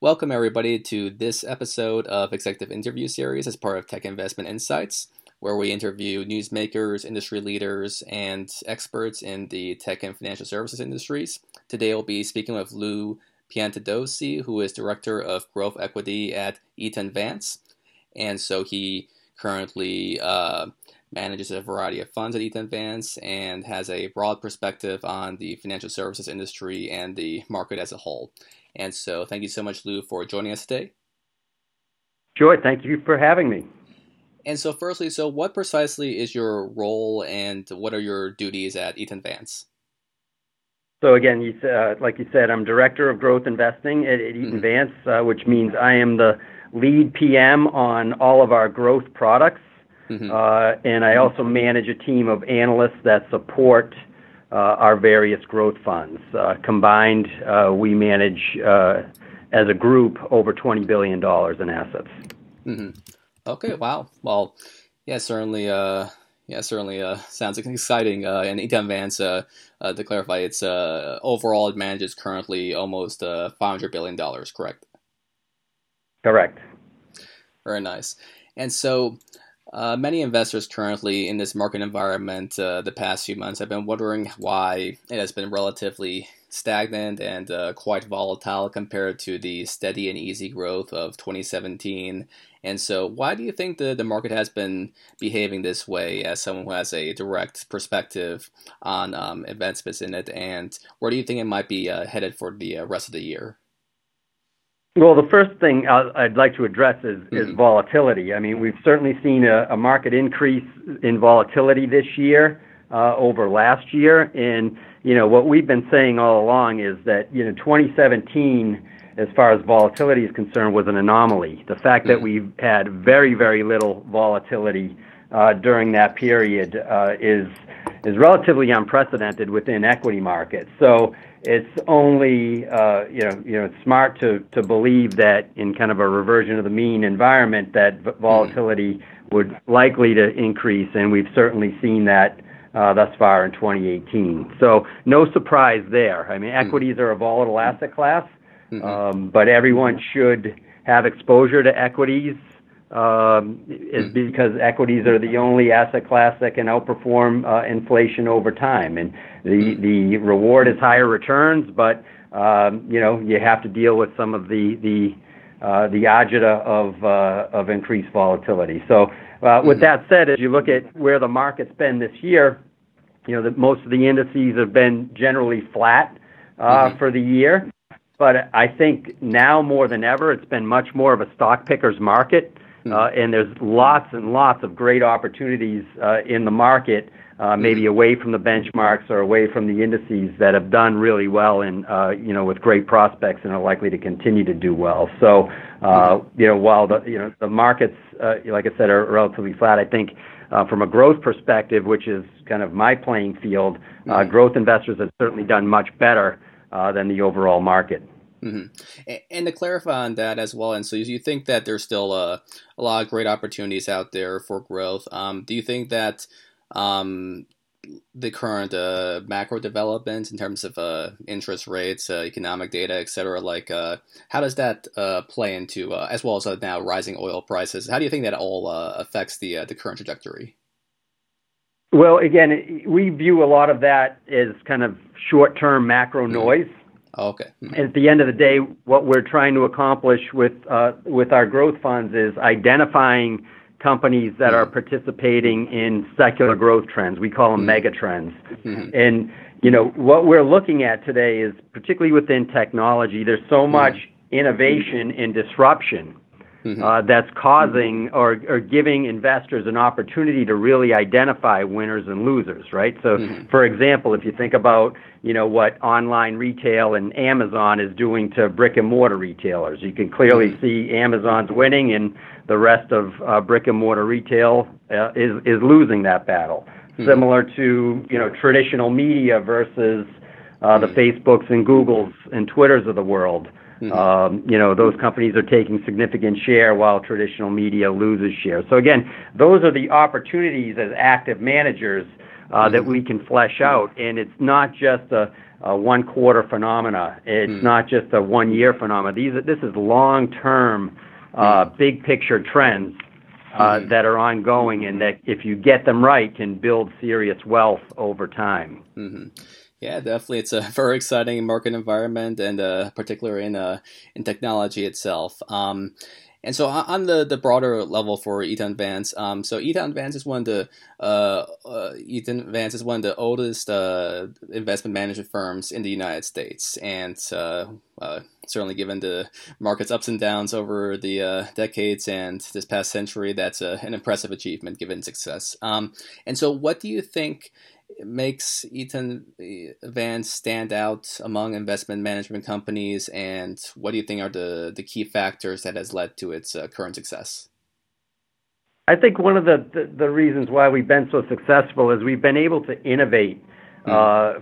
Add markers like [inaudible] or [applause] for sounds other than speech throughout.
Welcome, everybody, to this episode of Executive Interview Series as part of Tech Investment Insights, where we interview newsmakers, industry leaders, and experts in the tech and financial services industries. Today, we'll be speaking with Lou Piantedosi, who is Director of Growth Equity at Eaton Vance. And so he currently uh, manages a variety of funds at Eaton Vance and has a broad perspective on the financial services industry and the market as a whole. And so, thank you so much, Lou, for joining us today. Sure. Thank you for having me. And so, firstly, so what precisely is your role and what are your duties at Eaton Vance? So again, you, uh, like you said, I'm director of growth investing at, at Eaton mm-hmm. Vance, uh, which means I am the lead PM on all of our growth products, mm-hmm. uh, and I also manage a team of analysts that support uh, our various growth funds. Uh, combined, uh, we manage as a group over $20 billion in assets. Mm-hmm. Okay, wow. Well, yeah, certainly. yeah, certainly sounds exciting. and Eaton Vance, to clarify, it's overall it manages currently almost $500 billion, correct? Correct. Very nice. And so, uh, many investors currently in this market environment uh, the past few months have been wondering why it has been relatively stagnant and uh, quite volatile compared to the steady and easy growth of 2017. And so, why do you think the, the market has been behaving this way as someone who has a direct perspective on um, investments in it? And where do you think it might be uh, headed for the uh, rest of the year? Well, the first thing I'd like to address is, mm-hmm. is volatility. I mean, we've certainly seen a, a market increase in volatility this year uh, over last year, and you know what we've been saying all along is that you know 2017, as far as volatility is concerned, was an anomaly. The fact mm-hmm. that we've had very very little volatility uh, during that period uh, is is relatively unprecedented within equity markets. So it's only uh, you know you know it's smart to to believe that in kind of a reversion of the mean environment that volatility mm-hmm. would likely to increase, and we've certainly seen that uh, thus far in 2018. So no surprise there. I mean, mm-hmm. equities are a volatile asset class, mm-hmm. um, but everyone should have exposure to equities is hmm. because equities are the only asset class that can outperform uh, inflation over time. And the hmm. the reward is higher returns, but um, you know you have to deal with some of the the uh, the agita of uh, of increased volatility. So uh, with hmm. that said, as you look at where the market's been this year, you know that most of the indices have been generally flat uh, mm-hmm. for the year. But I think now more than ever, it's been much more of a stock picker's market. Hmm. Uh, and there's lots and lots of great opportunities uh, in the market, uh, hmm. maybe away from the benchmarks or away from the indices that have done really well and you know with great prospects and are likely to continue to do well. So hmm. you know while the you know the markets like I said are relatively flat, I think. Uh, from a growth perspective, which is kind of my playing field, uh, growth investors have certainly done much better uh, than the overall market. Mm-hmm. And to clarify on that as well, and so you think that there's still a, a lot of great opportunities out there for growth. Um, do you think that um, the current uh, macro developments in terms of uh, interest rates, uh, economic data, et cetera, like uh, how does that uh, play into, uh, as well as now rising oil prices? How do you think that all affects the the current trajectory? Well, again, we view a lot of that as kind of short-term macro mm-hmm. noise. Oh, okay. Mm-hmm. At the end of the day, what we're trying to accomplish with uh, with our growth funds is identifying companies that are participating in secular growth trends. We call them mm-hmm. mega trends. Mm-hmm. And you know what we're looking at today is particularly within technology. There's so much innovation and disruption mm-hmm. uh, that's causing or, or giving investors an opportunity to really identify winners and losers, right? So, mm-hmm. for example, if you think about you know what online retail and Amazon is doing to brick and mortar retailers, you can clearly mm-hmm. see Amazon's winning, and the rest of uh, brick and mortar retail uh, is is losing that battle. Mm-hmm. Similar to you know traditional media versus uh, the mm-hmm. Facebooks and Googles and Twitters of the world. Mm-hmm. Um, you know, those companies are taking significant share while traditional media loses share. So again, those are the opportunities as active managers uh, mm-hmm. that we can flesh out. And it's not just a, a one quarter phenomena. It's mm. not just a one year phenomena. These this is long term, uh, mm. big picture trends uh, mm-hmm. that are ongoing, and that if you get them right, can build serious wealth over time. Mm-hmm. Yeah, definitely. It's a [laughs] very exciting market environment, and uh, particularly in uh, in technology itself. Um, and so on the, the broader level for Eaton Vance, um, so Eaton Vance is one of the uh, uh, Eaton Vance is one of the oldest uh, investment management firms in the United States, and uh, uh, certainly given the market's ups and downs over the uh, decades and this past century, that's an impressive achievement given success. Um, and so, what do you think? Makes Eaton Vance stand out among investment management companies, and what do you think are the, the key factors that has led to its uh, current success? I think one of the, the, the, reasons why we've been so successful is we've been able to innovate uh,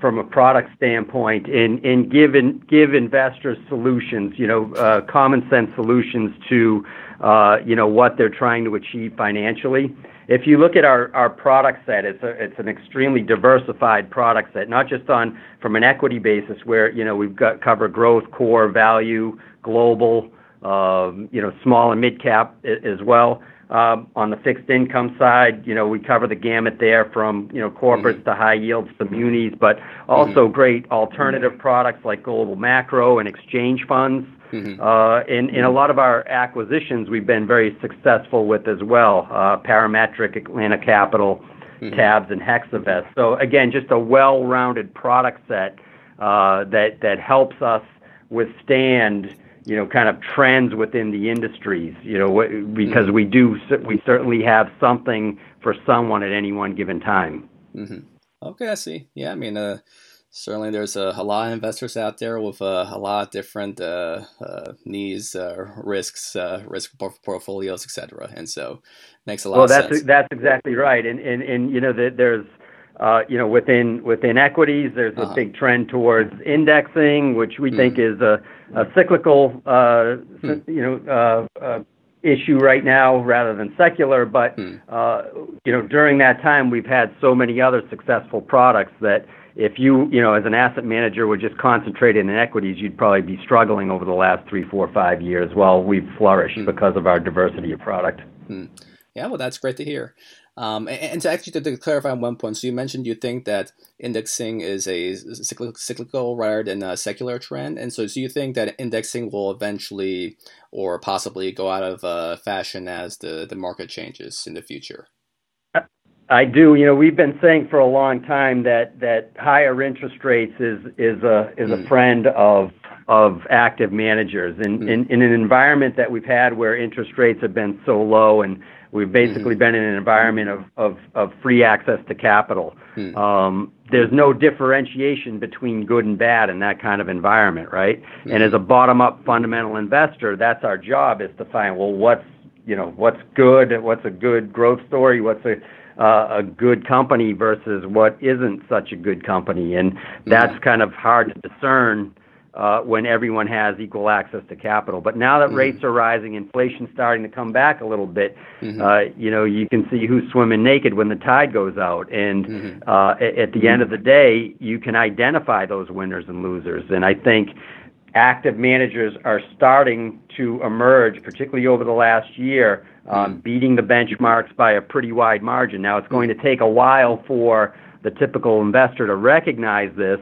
from a product standpoint and, give, in, give investors solutions, you know, uh, common sense solutions to, uh, you know, what they're trying to achieve financially if you look at our, our product set, it's it's an extremely diversified product set, not just on from an equity basis where you know we've got cover growth, core, value, global, um, you know, small and mid cap as well. Um, on the fixed income side, you know, we cover the gamut there from you know corporates mm-hmm. to high yields to munis, but also mm-hmm. great alternative products like global macro and exchange funds. Mm-hmm. Uh, in, in a lot of our acquisitions, we've been very successful with as well. Uh, Parametric, Atlanta Capital. Tabs, and Hexavest. So again, just a well-rounded product set uh, that that helps us withstand you know kind of trends within the industries. You know because we do we certainly have something for someone at any one given time. Mm-hmm. Okay, I see. Yeah, I mean. Uh certainly there's a, a, lot of investors out there with uh, a lot of different uh, uh, needs, uh, risks, uh, risk portfolios, etc. And so makes a lot well, of that's, that's exactly right. And, and, and you know, the, there's, uh, you know, within within equities, there's a uh-huh. big trend towards indexing, which we mm. think is a, a cyclical, hmm. you know, uh, issue right now rather than secular. But hmm. you know, during that time, we've had so many other successful products that if you, you know, as an asset manager would just concentrate in equities, you'd probably be struggling over the last three, four, five years while we've flourished mm. because of our diversity of product. Mm. Yeah, well, that's great to hear. Um, and, and, to actually to, to, clarify on one point, so you mentioned you think that indexing is a cyclical rather than a secular trend, and so do you think that indexing will eventually or possibly go out of uh, fashion as the, the market changes in the future? I do. You know, we've been saying for a long time that that higher interest rates is is a is mm. a friend of of active managers. And mm. in, in an environment that we've had where interest rates have been so low and we've basically mm. been in an environment of, of, of free access to capital. Mm. Um, there's no differentiation between good and bad in that kind of environment, right? Mm. And as a bottom up fundamental investor, that's our job is to find well what's you know what's good, what's a good growth story, what's a uh, a good company versus what isn't such a good company, and that's mm-hmm. kind of hard to discern uh, when everyone has equal access to capital. But now that mm-hmm. rates are rising, inflation's starting to come back a little bit. Mm-hmm. Uh, you know, you can see who's swimming naked when the tide goes out, and mm-hmm. uh, at the end of the day, you can identify those winners and losers. And I think active managers are starting to emerge, particularly over the last year, um, mm. beating the benchmarks by a pretty wide margin. Now, it's going to take a while for the typical investor to recognize this,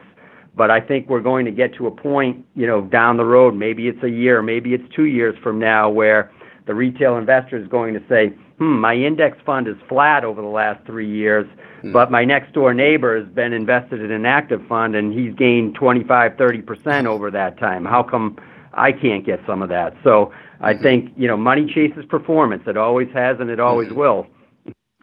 but I think we're going to get to a point, you know, down the road, maybe it's a year, maybe it's two years from now, where the retail investor is going to say, hmm, my index fund is flat over the last three years, mm. but my next door neighbor has been invested in an active fund and he's gained 25, 30% over that time. How come I can't get some of that? So I mm-hmm. think, you know, money chases performance. It always has and it always mm-hmm. will.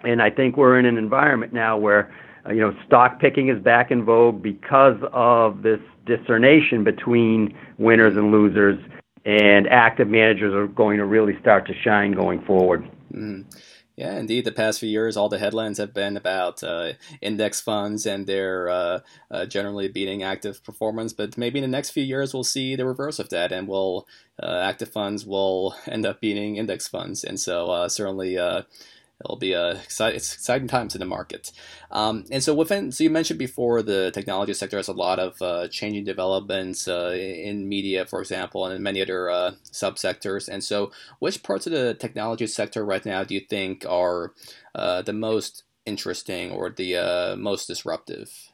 And I think we're in an environment now where, uh, you know, stock picking is back in vogue because of this discernation between winners and losers, and active managers are going to really start to shine going forward. Mm. Yeah, indeed. The past few years, all the headlines have been about uh, index funds and their uh, uh, generally beating active performance. But maybe in the next few years, we'll see the reverse of that, and we'll uh, active funds will [laughs] end up beating index funds. And so, uh, certainly, uh, it'll be a exciting, exciting times in the market. Um, and so within, so you mentioned before the technology sector has a lot of uh, changing developments uh, in media, for example, and in many other uh, subsectors. And so, which parts of the technology sector right now do you think are uh, the most interesting or the uh, most disruptive?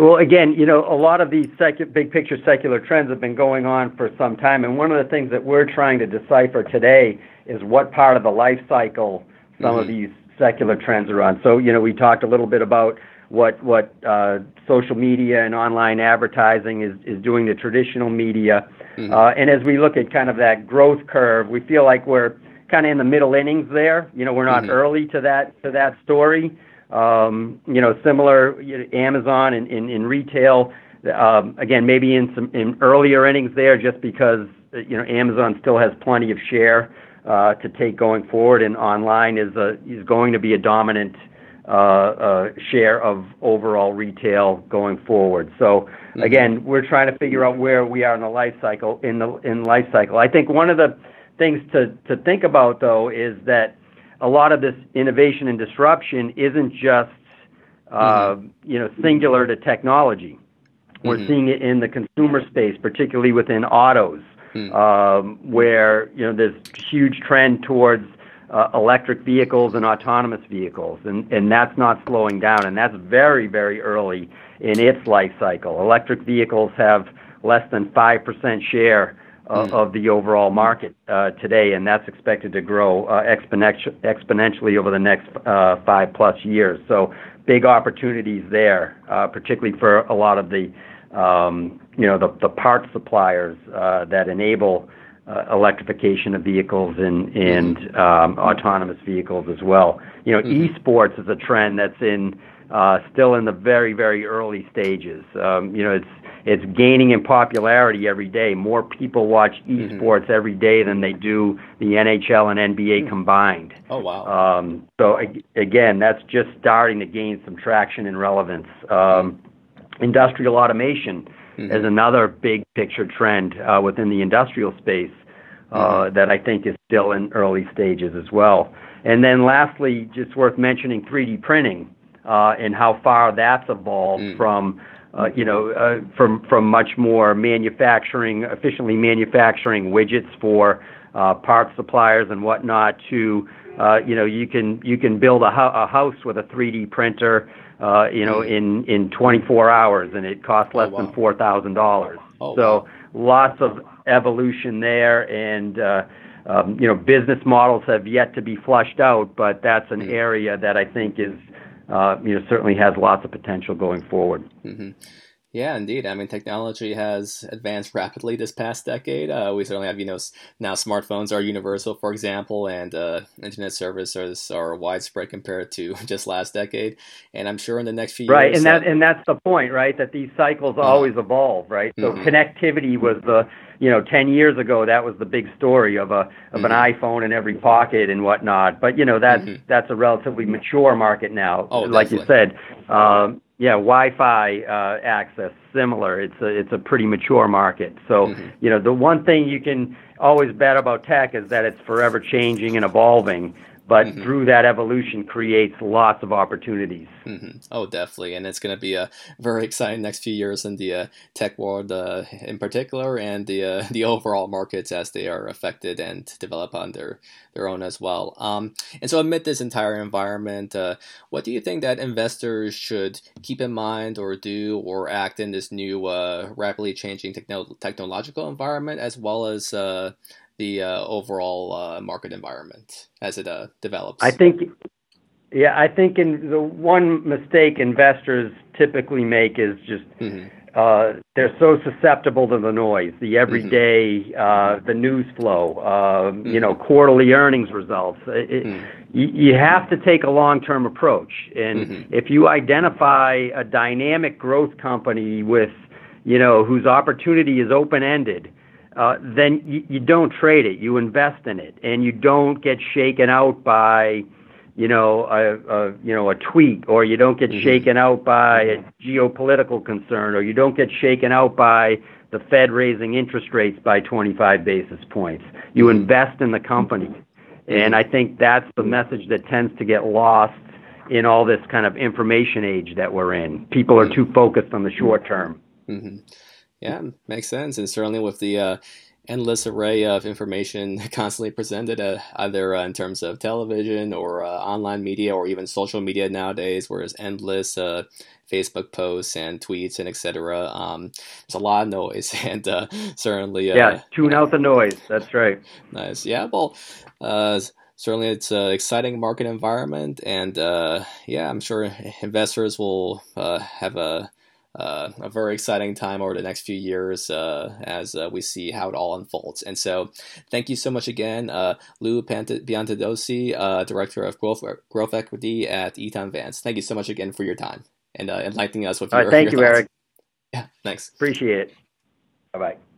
Well, again, you know, a lot of these big picture secular trends have been going on for some time, and one of the things that we're trying to decipher today is what part of the life cycle some mm-hmm. of these secular trends are on. So, you know, we talked a little bit about what what uh, social media and online advertising is is doing to traditional media, mm-hmm. uh, and as we look at kind of that growth curve, we feel like we're kind of in the middle innings there. You know, we're not mm-hmm. early to that to that story. Um, you know, similar you know, Amazon in, in, in retail. Um, again, maybe in some in earlier innings there, just because you know Amazon still has plenty of share to take going forward, and online is going to be a dominant uh, uh, share of overall retail going forward. So mm-hmm. again, we're trying to figure out where we are in the life cycle in the in life cycle. I think one of the things to to think about though is that a lot of this innovation and disruption isn't just uh, mm-hmm. you know singular to technology. We're mm-hmm. seeing it in the consumer space, particularly within autos, mm-hmm. um, where you know there's huge trend towards uh, electric vehicles and autonomous vehicles, and and that's not slowing down, and that's very very early in its life cycle. Electric vehicles have less than five percent share mm. of the overall market uh, today, and that's expected to grow uh, exponentially over the next uh, 5+ plus years. So big opportunities there, particularly for a lot of the, you know, the parts suppliers that enable electrification of vehicles and um, autonomous vehicles as well. You know, mm-hmm. esports is a trend that's in still in the very, very early stages. Um, you know, it's it's gaining in popularity every day. More people watch mm-hmm. esports every day than they do the NHL and NBA mm-hmm. combined. Oh wow! Um, so again, that's just starting to gain some traction and relevance. Industrial automation mm-hmm. is another big picture trend uh, within the industrial space uh, mm-hmm. that I think is still in early stages as well. And then lastly, just worth mentioning 3D printing uh, and how far that's evolved mm. from uh, you know, uh, from from much more manufacturing, efficiently manufacturing widgets for uh, parts suppliers and whatnot to, uh, you know, you can you can build a, ho- a house with a 3D printer, uh, you know, in in 24 hours, and it costs less oh, wow. than four thousand dollars. Oh, so wow. lots of evolution there, and uh, um, you know, business models have yet to be flushed out, but that's an mm. area that I think is uh, you know, certainly has lots of potential going forward. Mm-hmm. Yeah, indeed. I mean, technology has advanced rapidly this past decade. Uh, we certainly have, you know, now smartphones are universal, for example, and uh, internet services are widespread compared to [laughs] just last decade. And I'm sure in the next few right, years, and that and that's the point, right? That these cycles uh, always evolve, right? So mm-hmm. connectivity was the you know, 10 years ago, that was the big story of a of mm-hmm. an iPhone in every pocket and whatnot. But you know, that's mm-hmm. that's a relatively mature market now. Oh, like definitely. you said, um, yeah, Wi-Fi uh, access similar. It's a it's a pretty mature market. So mm-hmm. you know, the one thing you can always bet about tech is that it's forever changing and evolving but mm-hmm. through that evolution creates lots of opportunities. Mm-hmm. Oh, definitely, and it's going to be a very exciting next few years in the uh, tech world, uh, in particular, and the uh, [laughs] the overall markets as they are affected and develop on their their own as well. Um, and so, amid this entire environment, uh, what do you think that investors should keep in mind, or do, or act in this new, uh, rapidly changing techno- technological environment, as well as uh, the uh, overall uh, market environment as it uh, develops? I think, yeah, I think in the one mistake investors typically make is just mm-hmm. uh, they're so susceptible to the noise, the everyday, mm-hmm. uh, the news flow, uh, mm-hmm. you know, quarterly earnings results. It, mm-hmm. you, you have to take a long-term approach, and mm-hmm. if you identify a dynamic growth company with, you know, whose opportunity is open-ended uh, then you, you don't trade it. You invest in it, and you don't get shaken out by, you know, a, a you know a tweet, or you don't get mm-hmm. shaken out by a geopolitical concern, or you don't get shaken out by the Fed raising interest rates by 25 basis points. You mm-hmm. invest in the company, And I think that's the message that tends to get lost in all this kind of information age that we're in. People are too focused on the short term. Mm-hmm. Yeah, makes sense. And certainly with the uh, endless array of information [laughs] constantly presented, uh, either uh, in terms of television or uh, online media or even social media nowadays, where there's endless uh, Facebook posts and tweets and etc. Um, there's a lot of noise, [laughs] and uh, certainly, yeah, tune out the noise. That's right. [laughs] Nice. Yeah. Well certainly it's an exciting market environment, and uh, yeah, I'm sure investors will uh, have a uh, a very exciting time over the next few years uh, as uh, we see how it all unfolds. And so, thank you so much again, uh, Lou Piantedosi, Director of Growth Growth Equity at Eaton Vance. Thank you so much again for your time and enlightening us with all your. Right, thank your you, thoughts. Eric. [laughs] Yeah, thanks. Appreciate it. Bye bye.